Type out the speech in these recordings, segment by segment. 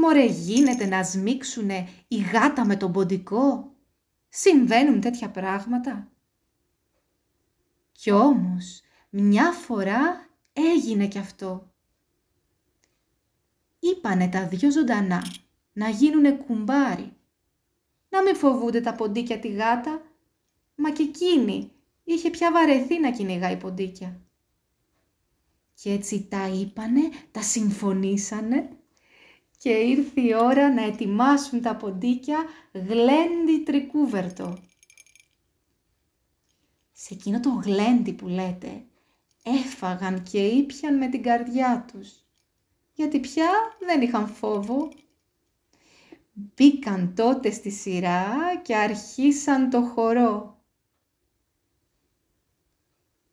Μωρέ γίνεται να σμίξουνε η γάτα με τον ποντικό; Συμβαίνουν τέτοια πράγματα; Κι όμως μια φορά έγινε κι αυτό. Είπανε τα δυο ζωντανά να γίνουνε κουμπάρι. Να μην φοβούνται τα ποντίκια τη γάτα, μα και εκείνη είχε πια βαρεθεί να κυνηγάει ποντίκια. Και έτσι τα είπανε, τα συμφωνήσανε και ήρθε η ώρα να ετοιμάσουν τα ποντίκια γλέντι τρικούβερτο. Σε εκείνο το γλέντι που λέτε, έφαγαν και ήπιαν με την καρδιά τους, γιατί πια δεν είχαν φόβο. Μπήκαν τότε στη σειρά και αρχίσαν το χορό.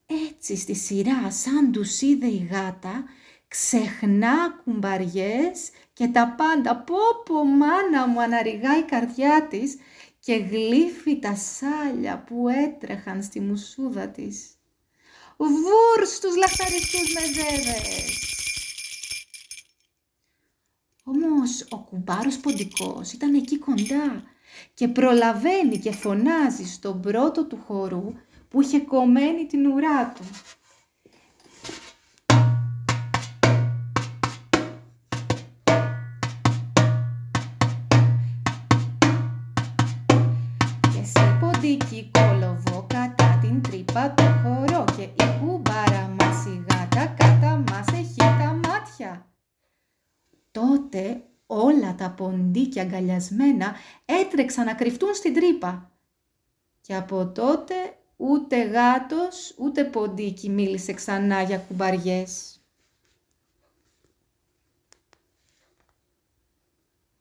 Έτσι στη σειρά σαν τους είδε η γάτα, ξεχνά κουμπαριές και τα πάντα. Πω πω μάνα μου αναρριγά η καρδιά της και γλύφει τα σάλια που έτρεχαν στη μουσούδα της. Βούρ στους λαχταριστούς μεζέδες! Όμως ο κουμπάρος ποντικός ήταν εκεί κοντά και προλαβαίνει και φωνάζει στον πρώτο του χορού που είχε κομμένη την ουρά του. Ποντίκι κόλοβο κατά την τρύπα του χορό και η κουμπάρα μας η γάτα κατά μας έχει τα μάτια. Τότε όλα τα ποντίκια αγκαλιασμένα έτρεξαν να κρυφτούν στην τρύπα. Και από τότε ούτε γάτος ούτε ποντίκι μίλησε ξανά για κουμπαριές.